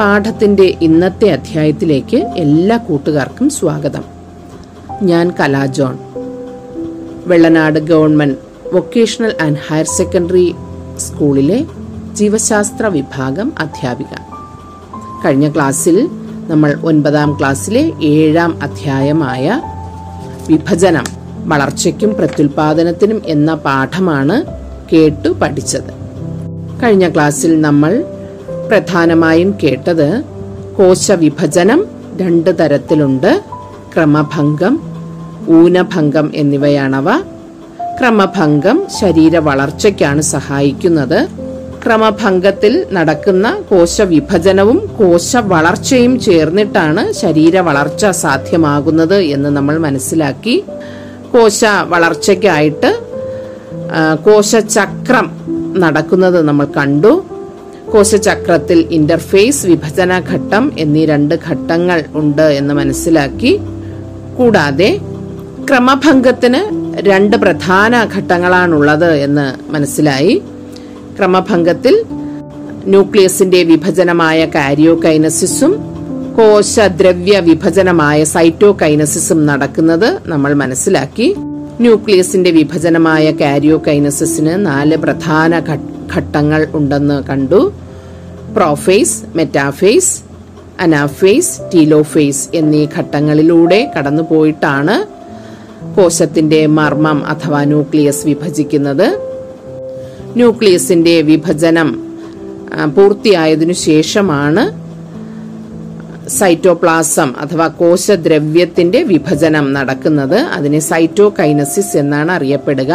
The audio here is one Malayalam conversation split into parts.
പാഠത്തിന്റെ ഇന്നത്തെ അധ്യായത്തിലേക്ക് എല്ലാ കൂട്ടുകാർക്കും സ്വാഗതം. ഞാൻ കലാജോൺ Vellanad government vocational and higher secondary സ്കൂളിലെ ജീവശാസ്ത്ര വിഭാഗം അധ്യാപിക. കഴിഞ്ഞ ക്ലാസ്സിൽ നമ്മൾ ഒൻപതാം ക്ലാസ്സിലെ ഏഴാം അധ്യായമായ വിഭജനം വളർച്ചയ്ക്കും പ്രത്യുൽപാദനത്തിനും എന്ന പാഠമാണ് കേട്ടു പഠിച്ചത്. കഴിഞ്ഞ ക്ലാസ്സിൽ നമ്മൾ പ്രധാനമായും കേട്ടത് കോശവിഭജനം രണ്ട് തരത്തിലുണ്ട്. ക്രമഭംഗം ഊനഭംഗം എന്നിവയാണവ. ക്രമഭംഗം ശരീര വളർച്ചയ്ക്കാണ് സഹായിക്കുന്നത്. ക്രമഭംഗത്തിൽ നടക്കുന്ന കോശവിഭജനവും കോശ വളർച്ചയും ചേർന്നിട്ടാണ് ശരീര വളർച്ച സാധ്യമാകുന്നത് എന്ന് നമ്മൾ മനസ്സിലാക്കി. കോശ വളർച്ചയ്ക്കായിട്ട് കോശചക്രം നടക്കുന്നത് നമ്മൾ കണ്ടു. കോശചക്രത്തിൽ ഇന്റർഫേസ് വിഭജന ഘട്ടം എന്നീ രണ്ട് ഘട്ടങ്ങൾ ഉണ്ട് എന്ന് മനസ്സിലാക്കി. കൂടാതെ ക്രമഭംഗത്തിന് രണ്ട് പ്രധാന ഘട്ടങ്ങളാണുള്ളത് എന്ന് മനസ്സിലായി. ക്രമഭംഗത്തിൽ ന്യൂക്ലിയസിന്റെ വിഭജനമായ കാരിയോകൈനസിസും കോശദ്രവ്യ വിഭജനമായ സൈറ്റോകൈനസിസും നടക്കുന്നത് നമ്മൾ മനസ്സിലാക്കി. ന്യൂക്ലിയസിന്റെ വിഭജനമായ കാരിയോകൈനസിന് നാല് പ്രധാന ഘട്ടങ്ങൾ ഉണ്ടെന്ന് കണ്ടു. പ്രോഫേസ് മെറ്റാഫേസ് അനാഫേസ് ടീലോഫേസ് എന്നീ ഘട്ടങ്ങളിലൂടെ കടന്നുപോയിട്ടാണ് കോശത്തിന്റെ മർമ്മം അഥവാ ന്യൂക്ലിയസ് വിഭജിക്കുന്നത്. ന്യൂക്ലിയസിന്റെ വിഭജനം പൂർത്തിയായതിനു ശേഷമാണ് സൈറ്റോപ്ലാസം അഥവാ കോശദ്രവ്യത്തിന്റെ വിഭജനം നടക്കുന്നത്. അതിനെ സൈറ്റോകൈനസിസ് എന്നാണ് അറിയപ്പെടുക.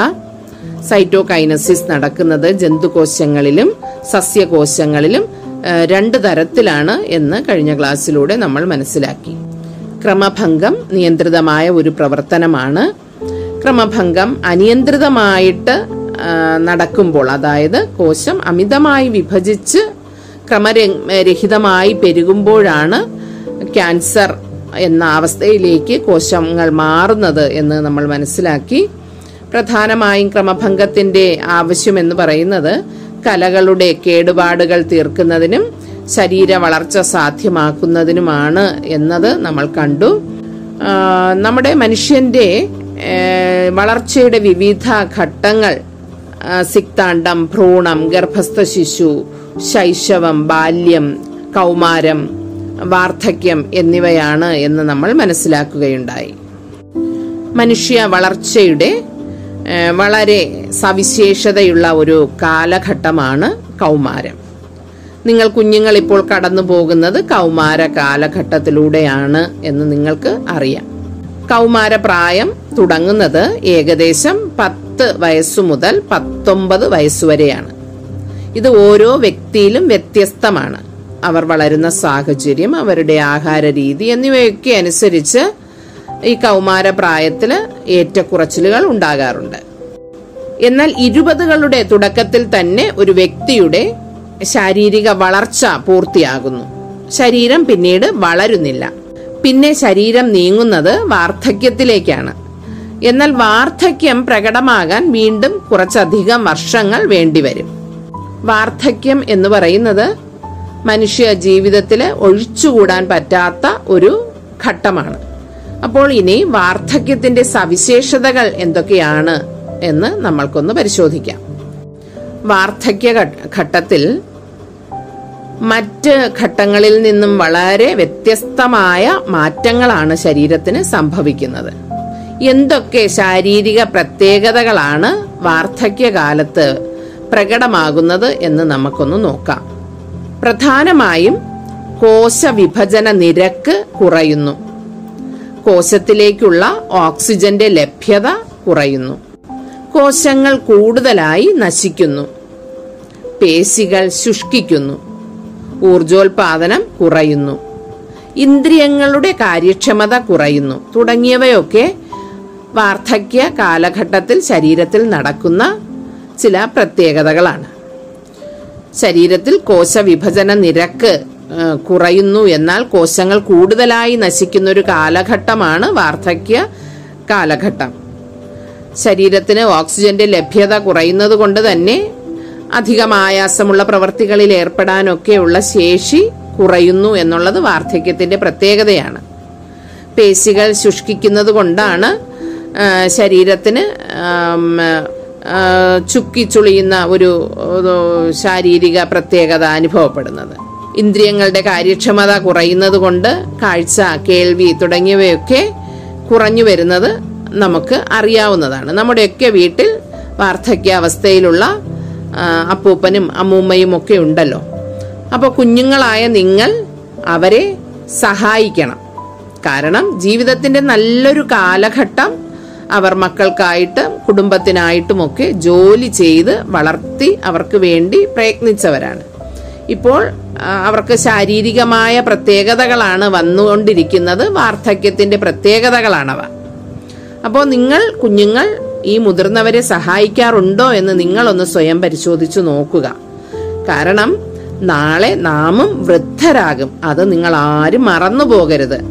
സൈറ്റോകൈനസിസ് നടക്കുന്നത് ജന്തുകോശങ്ങളിലും സസ്യകോശങ്ങളിലും രണ്ട് തരത്തിലാണ് എന്ന് കഴിഞ്ഞ ക്ലാസ്സിലൂടെ നമ്മൾ മനസ്സിലാക്കി. ക്രമഭംഗം നിയന്ത്രിതമായ ഒരു പ്രവർത്തനമാണ്. ക്രമഭംഗം അനിയന്ത്രിതമായിട്ട് നടക്കുമ്പോൾ അതായത് കോശം അമിതമായി വിഭജിച്ച് ക്രമരഹിതമായി പെരുകുമ്പോഴാണ് ക്യാൻസർ എന്ന അവസ്ഥയിലേക്ക് കോശങ്ങൾ മാറുന്നത് എന്ന് നമ്മൾ മനസ്സിലാക്കി. പ്രധാനമായും ക്രമഭംഗത്തിന്റെ ആവശ്യം എന്ന് പറയുന്നത് കലകളുടെ കേടുപാടുകൾ തീർക്കുന്നതിനും ശരീര വളർച്ച സാധ്യമാക്കുന്നതിനുമാണ് എന്നത് നമ്മൾ കണ്ടു. നമ്മുടെ മനുഷ്യന്റെ വളർച്ചയുടെ വിവിധ ഘട്ടങ്ങൾ സിക്താണ്ഡം ഭ്രൂണം ഗർഭസ്ഥ ശിശു ശൈശവം ബാല്യം കൗമാരം വാർദ്ധക്യം എന്നിവയാണ് എന്ന് നമ്മൾ മനസ്സിലാക്കുകയുണ്ടായി. മനുഷ്യ വളർച്ചയുടെ വളരെ സവിശേഷതയുള്ള ഒരു കാലഘട്ടമാണ് കൗമാരം. നിങ്ങൾ കുഞ്ഞുങ്ങൾ ഇപ്പോൾ കടന്നു പോകുന്നത് കൗമാര കാലഘട്ടത്തിലൂടെയാണ് എന്ന് നിങ്ങൾക്ക് അറിയാം. കൗമാര പ്രായം തുടങ്ങുന്നത് ഏകദേശം പത്ത് വയസ്സു മുതൽ പത്തൊമ്പത് വയസ്സുവരെയാണ് ഇത് ഓരോ വ്യക്തിയിലും വ്യത്യസ്തമാണ്. അവർ വളരുന്ന സാഹചര്യം അവരുടെ ആഹാര രീതി എന്നിവയൊക്കെ അനുസരിച്ച് ഈ കൗമാര പ്രായത്തിൽ ഏറ്റക്കുറച്ചിലുകൾ ഉണ്ടാകാറുണ്ട്. എന്നാൽ ഇരുപതുകളുടെ തുടക്കത്തിൽ തന്നെ ഒരു വ്യക്തിയുടെ ശാരീരിക വളർച്ച പൂർത്തിയാകുന്നു. ശരീരം പിന്നീട് വളരുന്നില്ല. പിന്നെ ശരീരം നീങ്ങുന്നത് വാർദ്ധക്യത്തിലേക്കാണ്. എന്നാൽ വാർദ്ധക്യം പ്രകടമാകാൻ വീണ്ടും കുറച്ചധികം വർഷങ്ങൾ വേണ്ടിവരും. വാർദ്ധക്യം എന്ന് പറയുന്നത് മനുഷ്യ ജീവിതത്തിൽ ഒഴിച്ചുകൂടാൻ പറ്റാത്ത ഒരു ഘട്ടമാണ്. അപ്പോൾ ഇനി വാർദ്ധക്യത്തിന്റെ സവിശേഷതകൾ എന്തൊക്കെയാണ് എന്ന് നമ്മൾക്കൊന്ന് പരിശോധിക്കാം. വാർദ്ധക്യ ഘട്ടത്തിൽ മറ്റ് ഘട്ടങ്ങളിൽ നിന്നും വളരെ വ്യത്യസ്തമായ മാറ്റങ്ങളാണ് ശരീരത്തിന് സംഭവിക്കുന്നത്. എന്തൊക്കെ ശാരീരിക പ്രത്യേകതകളാണ് വാർദ്ധക്യകാലത്ത് പ്രകടമാകുന്നത് എന്ന് നമുക്കൊന്ന് നോക്കാം. പ്രധാനമായും കോശവിഭജന നിരക്ക് കുറയുന്നു. കോശത്തിലേക്കുള്ള ഓക്സിജന്റെ ലഭ്യത കുറയുന്നു. കോശങ്ങൾ കൂടുതലായി നശിക്കുന്നു. പേശികൾ ശുഷ്കിക്കുന്നു. ഊർജോൽപാദനം കുറയുന്നു. ഇന്ദ്രിയങ്ങളുടെ കാര്യക്ഷമത കുറയുന്നു. തുടങ്ങിയവയൊക്കെ വാർദ്ധക്യ കാലഘട്ടത്തിൽ ശരീരത്തിൽ നടക്കുന്ന ചില പ്രത്യേകതകളാണ്. ശരീരത്തിൽ കോശവിഭജന നിരക്ക് കുറയുന്നു. എന്നാൽ കോശങ്ങൾ കൂടുതലായി നശിക്കുന്ന ഒരു കാലഘട്ടമാണ് വാർദ്ധക്യ കാലഘട്ടം. ശരീരത്തിന് ഓക്സിജന്റെ ലഭ്യത കുറയുന്നത് കൊണ്ട് തന്നെ അധികം ആയാസമുള്ള പ്രവർത്തികളിൽ ഏർപ്പെടാനൊക്കെയുള്ള ശേഷി കുറയുന്നു എന്നുള്ളത് വാർദ്ധക്യത്തിന്റെ പ്രത്യേകതയാണ്. പേശികൾ ശുഷ്കിക്കുന്നത് കൊണ്ടാണ് ശരീരത്തിന് ചുക്കിച്ചുളിയുന്ന ഒരു ശാരീരിക പ്രത്യേകത അനുഭവപ്പെടുന്നത്. ഇന്ദ്രിയങ്ങളുടെ കാര്യക്ഷമത കുറയുന്നത് കൊണ്ട് കാഴ്ച കേൾവി തുടങ്ങിയവയൊക്കെ കുറഞ്ഞു വരുന്നത് നമുക്ക് അറിയാവുന്നതാണ്. നമ്മുടെയൊക്കെ വീട്ടിൽ വാർദ്ധക്യാവസ്ഥയിലുള്ള അപ്പൂപ്പനും അമ്മൂമ്മയും ഒക്കെ ഉണ്ടല്ലോ. അപ്പോൾ കുഞ്ഞുങ്ങളായ നിങ്ങൾ അവരെ സഹായിക്കണം. കാരണം ജീവിതത്തിന്റെ നല്ലൊരു കാലഘട്ടം അവർ മക്കൾക്കായിട്ടും കുടുംബത്തിനായിട്ടുമൊക്കെ ജോലി ചെയ്ത് വളർത്തി അവർക്ക് വേണ്ടി പ്രയത്നിച്ചവരാണ്. ഇപ്പോൾ അവർക്ക് ശാരീരികമായ പ്രത്യേകതകളാണ് വന്നുകൊണ്ടിരിക്കുന്നത്. വാർദ്ധക്യത്തിന്റെ പ്രത്യേകതകളാണവ. അപ്പോൾ നിങ്ങൾ കുഞ്ഞുങ്ങൾ ഈ മുതിർന്നവരെ സഹായിക്കാറുണ്ടോ എന്ന് നിങ്ങളൊന്ന് സ്വയം പരിശോധിച്ചു നോക്കുക. കാരണം നാളെ നാമും വൃദ്ധരാകും. അത് നിങ്ങൾ ആരും മറന്നു പോകരുത്.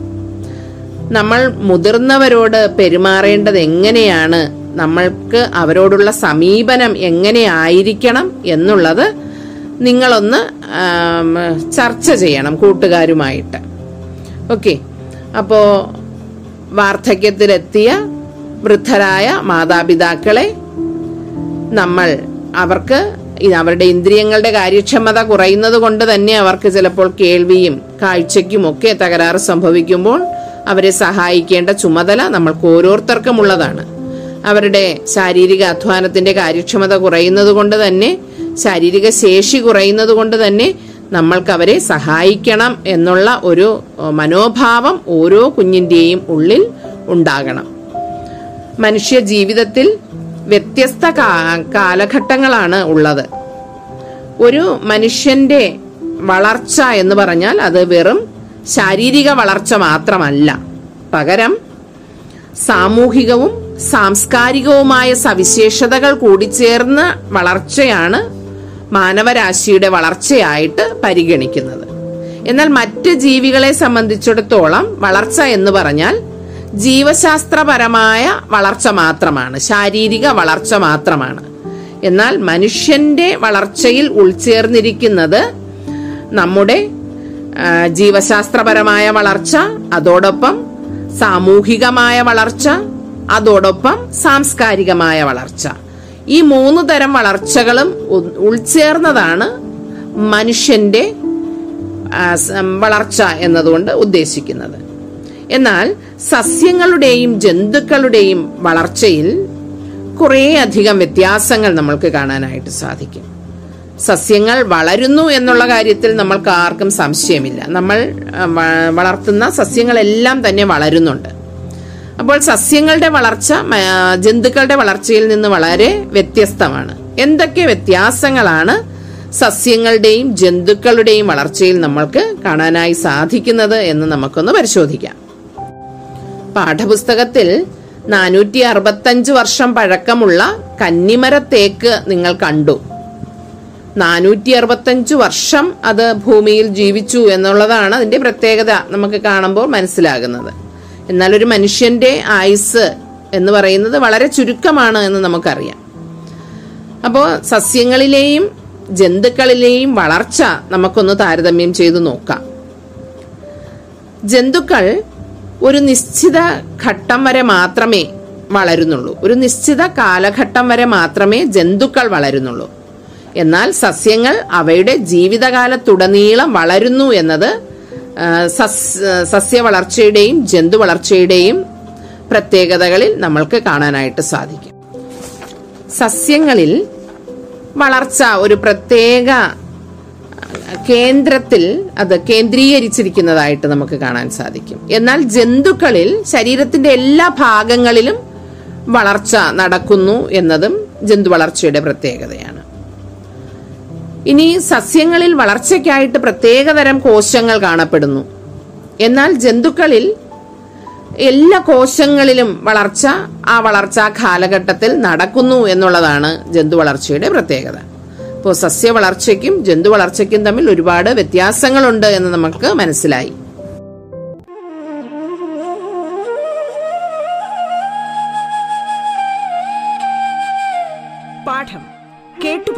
നമ്മൾ മുതിർന്നവരോട് പെരുമാറേണ്ടത് എങ്ങനെയാണ്? നമ്മൾക്ക് അവരോടുള്ള സമീപനം എങ്ങനെയായിരിക്കണം എന്നുള്ളത് നിങ്ങളൊന്ന് ചർച്ച ചെയ്യണം കൂട്ടുകാരുമായിട്ട്. ഓക്കെ? അപ്പോ വാർദ്ധക്യത്തിലെത്തിയ വൃദ്ധരായ മാതാപിതാക്കളെ നമ്മൾ അവർക്ക് അവരുടെ ഇന്ദ്രിയങ്ങളുടെ കാര്യക്ഷമത കുറയുന്നത് കൊണ്ട് തന്നെ അവർക്ക് ചിലപ്പോൾ കേൾവിയും കാഴ്ചയ്ക്കും ഒക്കെ തകരാറ് സംഭവിക്കുമ്പോൾ അവരെ സഹായിക്കേണ്ട ചുമതല നമ്മൾക്ക് ഓരോരുത്തർക്കും ഉള്ളതാണ് അവരുടെ ശാരീരിക അധ്വാനത്തിന്റെ കാര്യക്ഷമത കുറയുന്നത് കൊണ്ട് തന്നെ ശാരീരിക ശേഷി കുറയുന്നത് കൊണ്ട് തന്നെ നമ്മൾക്ക് അവരെ സഹായിക്കണം എന്നുള്ള ഒരു മനോഭാവം ഓരോ കുഞ്ഞിന്റെയും ഉള്ളിൽ ഉണ്ടാകണം. മനുഷ്യ ജീവിതത്തിൽ വ്യത്യസ്ത കാലഘട്ടങ്ങളാണ് ഉള്ളത്. ഒരു മനുഷ്യന്റെ വളർച്ച എന്ന് പറഞ്ഞാൽ അത് വെറും ശാരീരിക വളർച്ച മാത്രമല്ല. പകരം സാമൂഹികവും സാംസ്കാരികവുമായ സവിശേഷതകൾ കൂടിച്ചേർന്ന വളർച്ചയാണ് മാനവരാശിയുടെ വളർച്ചയായിട്ട് പരിഗണിക്കുന്നത്. എന്നാൽ മറ്റ് ജീവികളെ സംബന്ധിച്ചിടത്തോളം വളർച്ച എന്ന് പറഞ്ഞാൽ ജീവശാസ്ത്രപരമായ വളർച്ച മാത്രമാണ് ശാരീരിക വളർച്ച മാത്രമാണ്. എന്നാൽ മനുഷ്യന്റെ വളർച്ചയിൽ ഉൾച്ചേർന്നിരിക്കുന്നത് നമ്മുടെ ജീവശാസ്ത്രപരമായ വളർച്ച അതോടൊപ്പം സാമൂഹികമായ വളർച്ച അതോടൊപ്പം സാംസ്കാരികമായ വളർച്ച. ഈ മൂന്ന് തരം വളർച്ചകളും ഉൾച്ചേർന്നതാണ് മനുഷ്യന്റെ വളർച്ച എന്നതുകൊണ്ട് ഉദ്ദേശിക്കുന്നത്. എന്നാൽ സസ്യങ്ങളുടെയും ജന്തുക്കളുടെയും വളർച്ചയിൽ കുറേ അധികം വ്യത്യാസങ്ങൾ നമ്മൾക്ക് കാണാനായിട്ട് സാധിക്കും. സസ്യങ്ങൾ വളരുന്നു എന്നുള്ള കാര്യത്തിൽ നമ്മൾക്ക് ആർക്കും സംശയമില്ല. നമ്മൾ വളർത്തുന്ന സസ്യങ്ങളെല്ലാം തന്നെ വളരുന്നുണ്ട്. അപ്പോൾ സസ്യങ്ങളുടെ വളർച്ച ജന്തുക്കളുടെ വളർച്ചയിൽ നിന്ന് വളരെ വ്യത്യസ്തമാണ്. എന്തൊക്കെ വ്യത്യാസങ്ങളാണ് സസ്യങ്ങളുടെയും ജന്തുക്കളുടെയും വളർച്ചയിൽ നമ്മൾക്ക് കാണാനായി സാധിക്കുന്നത് എന്ന് നമുക്കൊന്ന് പരിശോധിക്കാം. പാഠപുസ്തകത്തിൽ നാനൂറ്റി അറുപത്തഞ്ച് വർഷം പഴക്കമുള്ള കന്നിമര തേക്ക് നിങ്ങൾ കണ്ടു. നാനൂറ്റി അറുപത്തഞ്ച് വർഷം അത് ഭൂമിയിൽ ജീവിച്ചു എന്നുള്ളതാണ് അതിന്റെ പ്രത്യേകത നമുക്ക് കാണുമ്പോൾ മനസ്സിലാകുന്നത്. എന്നാൽ ഒരു മനുഷ്യന്റെ ആയുസ് എന്ന് പറയുന്നത് വളരെ ചുരുക്കമാണ് എന്ന് നമുക്കറിയാം. അപ്പോൾ സസ്യങ്ങളിലെയും ജന്തുക്കളിലെയും വളർച്ച നമുക്കൊന്ന് താരതമ്യം ചെയ്തു നോക്കാം. ജന്തുക്കൾ ഒരു നിശ്ചിത ഘട്ടം വരെ മാത്രമേ വളരുന്നുള്ളൂ. ഒരു നിശ്ചിത കാലഘട്ടം വരെ മാത്രമേ ജന്തുക്കൾ വളരുന്നുള്ളൂ. എന്നാൽ സസ്യങ്ങൾ അവയുടെ ജീവിതകാലത്തുടനീളം വളരുന്നു എന്നത് സസ്യ വളർച്ചയുടെയും ജന്തു വളർച്ചയുടെയും പ്രത്യേകതകളിൽ നമ്മൾക്ക് കാണാനായിട്ട് സാധിക്കും. സസ്യങ്ങളിൽ വളർച്ച ഒരു പ്രത്യേക കേന്ദ്രത്തിൽ അത് കേന്ദ്രീകരിച്ചിരിക്കുന്നതായിട്ട് നമുക്ക് കാണാൻ സാധിക്കും. എന്നാൽ ജന്തുക്കളിൽ ശരീരത്തിന്റെ എല്ലാ ഭാഗങ്ങളിലും വളർച്ച നടക്കുന്നു എന്നതും ജന്തു വളർച്ചയുടെ പ്രത്യേകതയാണ്. ഇനി സസ്യങ്ങളിൽ വളർച്ചയ്ക്കായിട്ട് പ്രത്യേകതരം കോശങ്ങൾ കാണപ്പെടുന്നു. എന്നാൽ ജന്തുക്കളിൽ എല്ലാ കോശങ്ങളിലും വളർച്ച ആ വളർച്ച കാലഘട്ടത്തിൽ നടക്കുന്നു എന്നുള്ളതാണ് ജന്തു വളർച്ചയുടെ പ്രത്യേകത. ഇപ്പോൾ സസ്യ വളർച്ചയ്ക്കും ജന്തു വളർച്ചയ്ക്കും തമ്മിൽ ഒരുപാട് വ്യത്യാസങ്ങളുണ്ട് എന്ന് നമുക്ക് മനസ്സിലായി.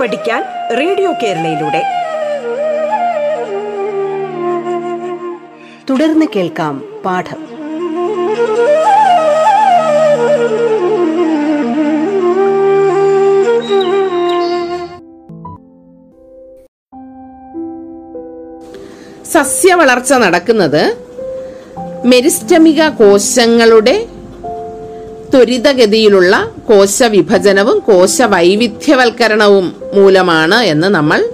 പഠിക്കാൻ റേഡിയോ കേരളയിലൂടെ. തുടർന്ന് കേൾക്കാം പാഠം. സസ്യ വളർച്ച നടക്കുന്നത് മെരിസ്റ്റമിക കോശങ്ങളുടെ ത്വരിതഗതിയിലുള്ള കോശ വിഭജനവും കോശ വൈവിധ്യവൽക്കരണവും മൂലമാണ് എന്ന് നമ്മൾ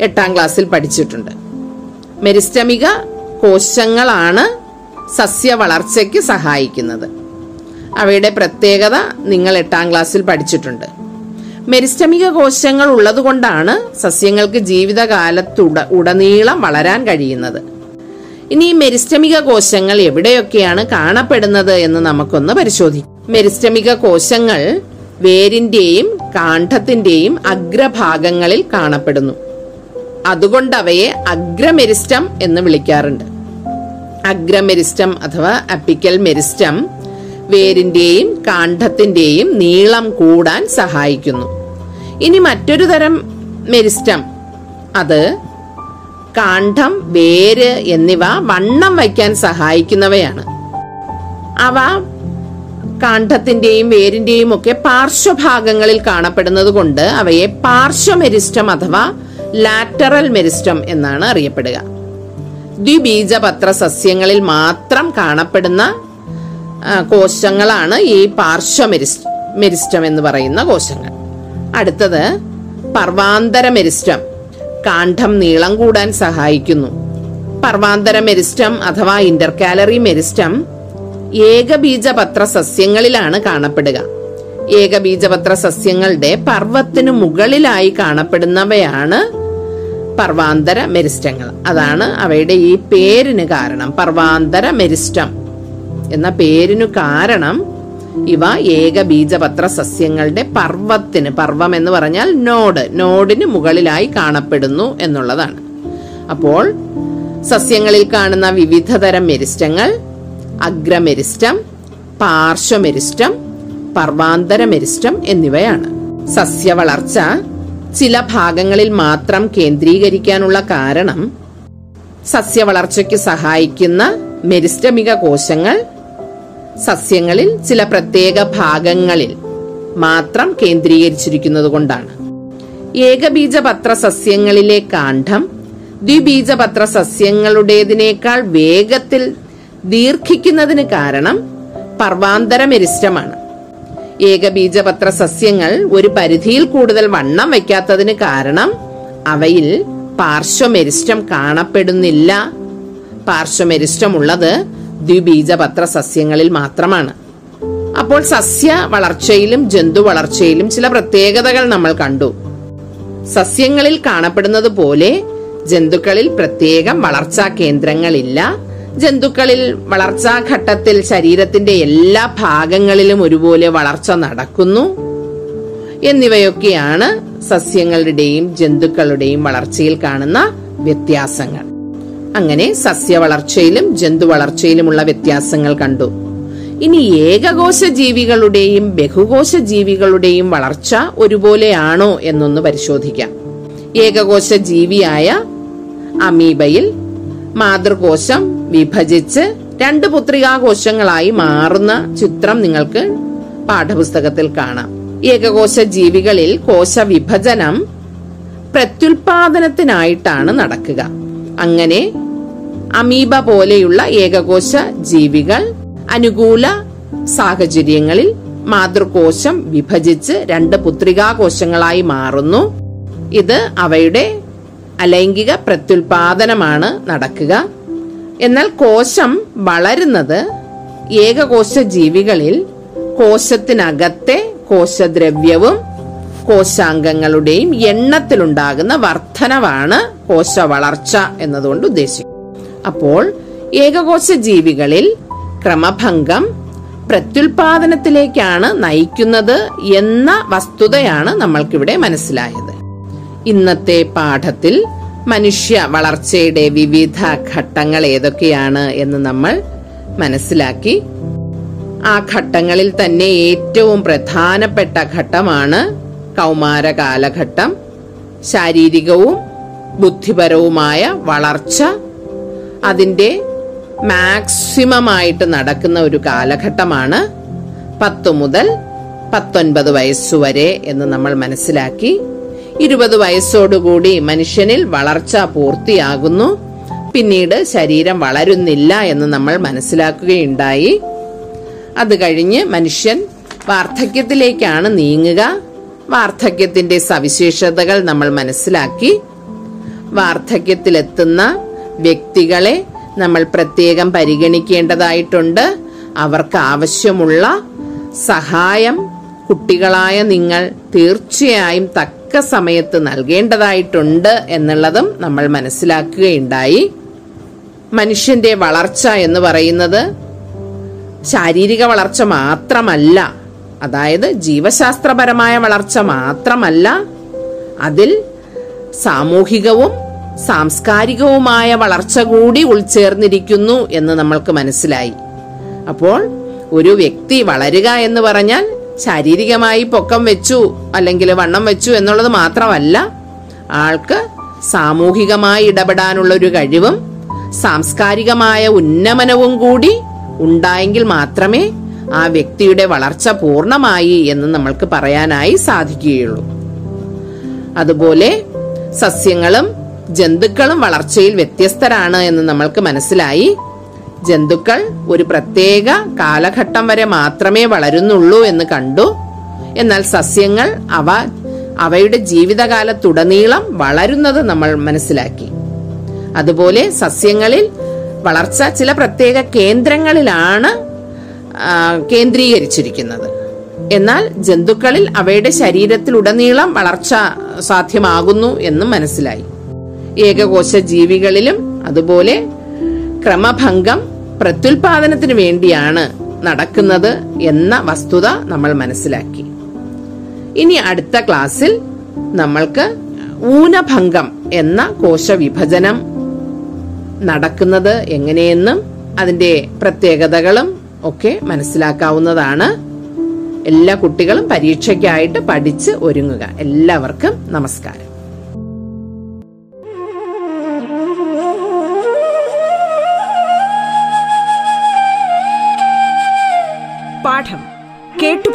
എട്ടാം ക്ലാസ്സിൽ പഠിച്ചിട്ടുണ്ട്. മെരിസ്റ്റമിക കോശങ്ങളാണ് സസ്യ വളർച്ചയ്ക്ക് സഹായിക്കുന്നത്. അവയുടെ പ്രത്യേകത നിങ്ങൾ എട്ടാം ക്ലാസ്സിൽ പഠിച്ചിട്ടുണ്ട്. മെരിസ്റ്റമിക കോശങ്ങൾ ഉള്ളതുകൊണ്ടാണ് സസ്യങ്ങൾക്ക് ജീവിതകാലത്തുട ഉടനീളം വളരാൻ കഴിയുന്നത്. ഇനി മെരിസ്റ്റമിക കോശങ്ങൾ എവിടെയൊക്കെയാണ് കാണപ്പെടുന്നത് എന്ന് നമുക്കൊന്ന് പരിശോധിക്കാം മെരിസ്റ്റമിക കോശങ്ങൾ വേരിന്റെയും കാണ്ഡത്തിന്റെയും അഗ്രഭാഗങ്ങളിൽ കാണപ്പെടുന്നു. അതുകൊണ്ട് അവയെ അഗ്രമെരിസ്റ്റം എന്ന് വിളിക്കാറുണ്ട്. അഗ്രമെരിസ്റ്റം അഥവാ അപ്പിക്കൽ മെരിസ്റ്റം വേരിന്റെയും കാണ്ഡത്തിന്റെയും നീളം കൂടാൻ സഹായിക്കുന്നു. ഇനി മറ്റൊരു തരം മെരിസ്റ്റം. അത് കാണ്ഡം വേര് എന്നിവ വണ്ണം വയ്ക്കാൻ സഹായിക്കുന്നവയാണ്. അവ കാണ്ഡത്തിന്റെയും വേരിന്റെയും ഒക്കെ പാർശ്വഭാഗങ്ങളിൽ കാണപ്പെടുന്നത് കൊണ്ട് അവയെ പാർശ്വമെരിസ്റ്റം അഥവാ ലാറ്ററൽ മെരിസ്റ്റം എന്നാണ് അറിയപ്പെടുക. ദ്വിബീജപത്ര സസ്യങ്ങളിൽ മാത്രം കാണപ്പെടുന്ന കോശങ്ങളാണ് ഈ പാർശ്വമെരിസ്റ്റം മെരിസ്റ്റം എന്ന് പറയുന്ന കോശങ്ങൾ. അടുത്തത് പർവാന്തര മെരിസ്റ്റം. കാണ്ഡം നീളം കൂടാൻ സഹായിക്കുന്നു. പർവാന്തര മെരിസ്റ്റം അഥവാ ഇന്റർകാലറി മെരിസ്റ്റം ഏകബീജപത്ര സസ്യങ്ങളിലാണ് കാണപ്പെടുക. ഏകബീജപത്ര സസ്യങ്ങളുടെ പർവത്തിനു മുകളിലായി കാണപ്പെടുന്നവയാണ് പർവാന്തര മെരിസ്റ്റങ്ങൾ. അതാണ് അവയുടെ ഈ പേരിന് കാരണം. പർവാന്തര മെരിസ്റ്റം എന്ന പേരിനു കാരണം ഇവ ഏകബീജപത്ര സസ്യങ്ങളുടെ പർവത്തിന് പർവം എന്ന് പറഞ്ഞാൽ നോഡ് നോഡിന് മുകളിലായി കാണപ്പെടുന്നു എന്നുള്ളതാണ്. അപ്പോൾ സസ്യങ്ങളിൽ കാണുന്ന വിവിധതരം മെരിസ്റ്റങ്ങൾ അഗ്രമെരിസ്റ്റം പാർശ്വമെരിസ്റ്റം പർവാന്തരമെരിസ്റ്റം എന്നിവയാണ്. സസ്യവളർച്ച ചില ഭാഗങ്ങളിൽ മാത്രം കേന്ദ്രീകരിക്കാനുള്ള കാരണം സസ്യവളർച്ചയ്ക്ക് സഹായിക്കുന്ന മെരിസ്റ്റമിക കോശങ്ങൾ സസ്യങ്ങളിൽ ചില പ്രത്യേക ഭാഗങ്ങളിൽ മാത്രം കേന്ദ്രീകരിച്ചിരിക്കുന്നത് കൊണ്ടാണ് ഏകബീജപത്ര സസ്യങ്ങളിലെ കാണ്ഡം ദ്വിബീജപത്ര സസ്യങ്ങളുടേതിനേക്കാൾ വേഗത്തിൽ ദീർഘിക്കുന്നതിന് കാരണം പർവാന്തര മെരിസ്റ്റമാണ് ഏകബീജപത്ര സസ്യങ്ങൾ ഒരു പരിധിയിൽ കൂടുതൽ വണ്ണം വയ്ക്കാത്തതിന് കാരണം അവയിൽ പാർശ്വമെരിസ്റ്റം കാണപ്പെടുന്നില്ല. പാർശ്വമെരിസ്റ്റം ഉള്ളത് ദ്വിബീജപത്ര സസ്യങ്ങളിൽ മാത്രമാണ്. അപ്പോൾ സസ്യ വളർച്ചയിലും ജന്തു വളർച്ചയിലും ചില പ്രത്യേകതകൾ നമ്മൾ കണ്ടു. സസ്യങ്ങളിൽ കാണപ്പെടുന്നത് പോലെ ജന്തുക്കളിൽ പ്രത്യേകം വളർച്ചാ കേന്ദ്രങ്ങളില്ല. ജന്തുക്കളിൽ വളർച്ചാ ഘട്ടത്തിൽ ശരീരത്തിന്റെ എല്ലാ ഭാഗങ്ങളിലും ഒരുപോലെ വളർച്ച നടക്കുന്നു. എന്നിവയൊക്കെയാണ് സസ്യങ്ങളുടെയും ജന്തുക്കളുടെയും വളർച്ചയിൽ കാണുന്ന വ്യത്യാസങ്ങൾ. അങ്ങനെ സസ്യ വളർച്ചയിലും ജന്തു വളർച്ചയിലുമുള്ള വ്യത്യാസങ്ങൾ കണ്ടു. ഇനി ഏകകോശ ജീവികളുടെയും ബഹുകോശ ജീവികളുടെയും വളർച്ച ഒരുപോലെയാണോ എന്നൊന്ന് പരിശോധിക്കാം. ഏകകോശ ജീവിയായ അമീബയിൽ മാതൃകോശം വിഭജിച്ച് രണ്ട് പുത്രികാകോശങ്ങളായി മാറുന്ന ചിത്രം നിങ്ങൾക്ക് പാഠപുസ്തകത്തിൽ കാണാം. ഏകകോശ ജീവികളിൽ കോശ വിഭജനം പ്രത്യുൽപാദനത്തിനായിട്ടാണ് നടക്കുക. അങ്ങനെ അമീബ പോലെയുള്ള ഏകകോശ ജീവികൾ അനുകൂല സാഹചര്യങ്ങളിൽ മാതൃകോശം വിഭജിച്ച് രണ്ട് പുത്രികാകോശങ്ങളായി മാറുന്നു. ഇത് അവയുടെ അലൈംഗിക പ്രത്യുൽപാദനമാണ് നടക്കുക. എന്നാൽ കോശം വളരുന്നത് ഏകകോശ ജീവികളിൽ കോശത്തിനകത്തെ കോശദ്രവ്യവും കോശാംഗങ്ങളുടെയും എണ്ണത്തിലുണ്ടാകുന്ന വർധനവാണ് കോശ വളർച്ച എന്നതുകൊണ്ട് ഉദ്ദേശിക്കുന്നത്. അപ്പോൾ ഏകകോശ ജീവികളിൽ ക്രമഭംഗം പ്രത്യുൽപാദനത്തിലേക്കാണ് നയിക്കുന്നത് എന്ന വസ്തുതയാണ് നമ്മൾക്കിവിടെ മനസ്സിലായത്. ഇന്നത്തെ പാഠത്തിൽ മനുഷ്യ വളർച്ചയുടെ വിവിധ ഘട്ടങ്ങൾ ഏതൊക്കെയാണ് എന്ന് നമ്മൾ മനസ്സിലാക്കി. ആ ഘട്ടങ്ങളിൽ തന്നെ ഏറ്റവും പ്രധാനപ്പെട്ട ഘട്ടമാണ് കൗമാര കാലഘട്ടം. ശാരീരികവും ബുദ്ധിപരവുമായ വളർച്ച. അതിന്റെ മാക്സിമമായിട്ട് നടക്കുന്ന ഒരു കാലഘട്ടമാണ് പത്തു മുതൽ പത്തൊൻപത് വയസ്സുവരെ എന്ന് നമ്മൾ മനസ്സിലാക്കി. ഇരുപത് വയസ്സോടുകൂടി മനുഷ്യനിൽ വളർച്ച പൂർത്തിയാകുന്നു. പിന്നീട് ശരീരം വളരുന്നില്ല എന്ന് നമ്മൾ മനസ്സിലാക്കുകയുണ്ടായി. അത് കഴിഞ്ഞ് മനുഷ്യൻ വാർദ്ധക്യത്തിലേക്കാണ് നീങ്ങുക. വാർദ്ധക്യത്തിന്റെ സവിശേഷതകൾ നമ്മൾ മനസ്സിലാക്കി. വാർദ്ധക്യത്തിലെത്തുന്ന വ്യക്തികളെ നമ്മൾ പ്രത്യേകം പരിഗണിക്കേണ്ടതായിട്ടുണ്ട്. അവർക്ക് ആവശ്യമുള്ള സഹായം കുട്ടികളായ നിങ്ങൾ തീർച്ചയായും തക്ക സമയത്ത് നൽകേണ്ടതായിട്ടുണ്ട് എന്നുള്ളതും നമ്മൾ മനസ്സിലാക്കുകയുണ്ടായി. മനുഷ്യന്റെ വളർച്ച എന്ന് പറയുന്നത് ശാരീരിക വളർച്ച മാത്രമല്ല അതായത് ജീവശാസ്ത്രപരമായ വളർച്ച മാത്രമല്ല അതിൽ സാമൂഹികവും സാംസ്കാരികവുമായ വളർച്ച കൂടി ഉൾച്ചേർന്നിരിക്കുന്നു എന്ന് നമ്മൾക്ക് മനസ്സിലായി. അപ്പോൾ ഒരു വ്യക്തി വളരുക എന്ന് പറഞ്ഞാൽ ശാരീരികമായി പൊക്കം വെച്ചു അല്ലെങ്കിൽ വണ്ണം വെച്ചു എന്നുള്ളത് മാത്രമല്ല ആൾക്ക് സാമൂഹികമായി ഇടപെടാനുള്ള ഒരു കഴിവും സാംസ്കാരികമായ ഉന്നമനവും കൂടി ഉണ്ടായെങ്കിൽ മാത്രമേ ആ വ്യക്തിയുടെ വളർച്ച പൂർണമായി എന്ന് നമ്മൾക്ക് പറയാനായി സാധിക്കുകയുള്ളൂ. അതുപോലെ സസ്യങ്ങളും ജന്തുക്കളും വളർച്ചയിൽ വ്യത്യസ്തരാണ് എന്ന് നമ്മൾക്ക് മനസ്സിലായി. ജന്തുക്കൾ ഒരു പ്രത്യേക കാലഘട്ടം വരെ മാത്രമേ വളരുന്നുള്ളൂ എന്ന് കണ്ടു. എന്നാൽ സസ്യങ്ങൾ അവ അവയുടെ ജീവിതകാലത്തുടനീളം വളരുന്നത് നമ്മൾ മനസ്സിലാക്കി. അതുപോലെ സസ്യങ്ങളിൽ വളർച്ച ചില പ്രത്യേക കേന്ദ്രങ്ങളിലാണ് കേന്ദ്രീകരിച്ചിരിക്കുന്നത്. എന്നാൽ ജന്തുക്കളിൽ അവയുടെ ശരീരത്തിലുടനീളം വളർച്ച സാധ്യമാകുന്നു എന്നും മനസ്സിലായി. ഏകകോശ ജീവികളിലും അതുപോലെ ക്രമഭംഗം പ്രത്യുൽപാദനത്തിന് വേണ്ടിയാണ് നടക്കുന്നത് എന്ന വസ്തുത നമ്മൾ മനസ്സിലാക്കി. ഇനി അടുത്ത ക്ലാസ്സിൽ നമ്മൾക്ക് ഊനഭംഗം എന്ന കോശവിഭജനം നടക്കുന്നത് എങ്ങനെയെന്നും അതിന്റെ പ്രത്യേകതകളും ഒക്കെ മനസ്സിലാക്കാവുന്നതാണ്. എല്ലാ കുട്ടികളും പരീക്ഷയ്ക്കായിട്ട് പഠിച്ച് ഒരുങ്ങുക. എല്ലാവർക്കും നമസ്കാരം.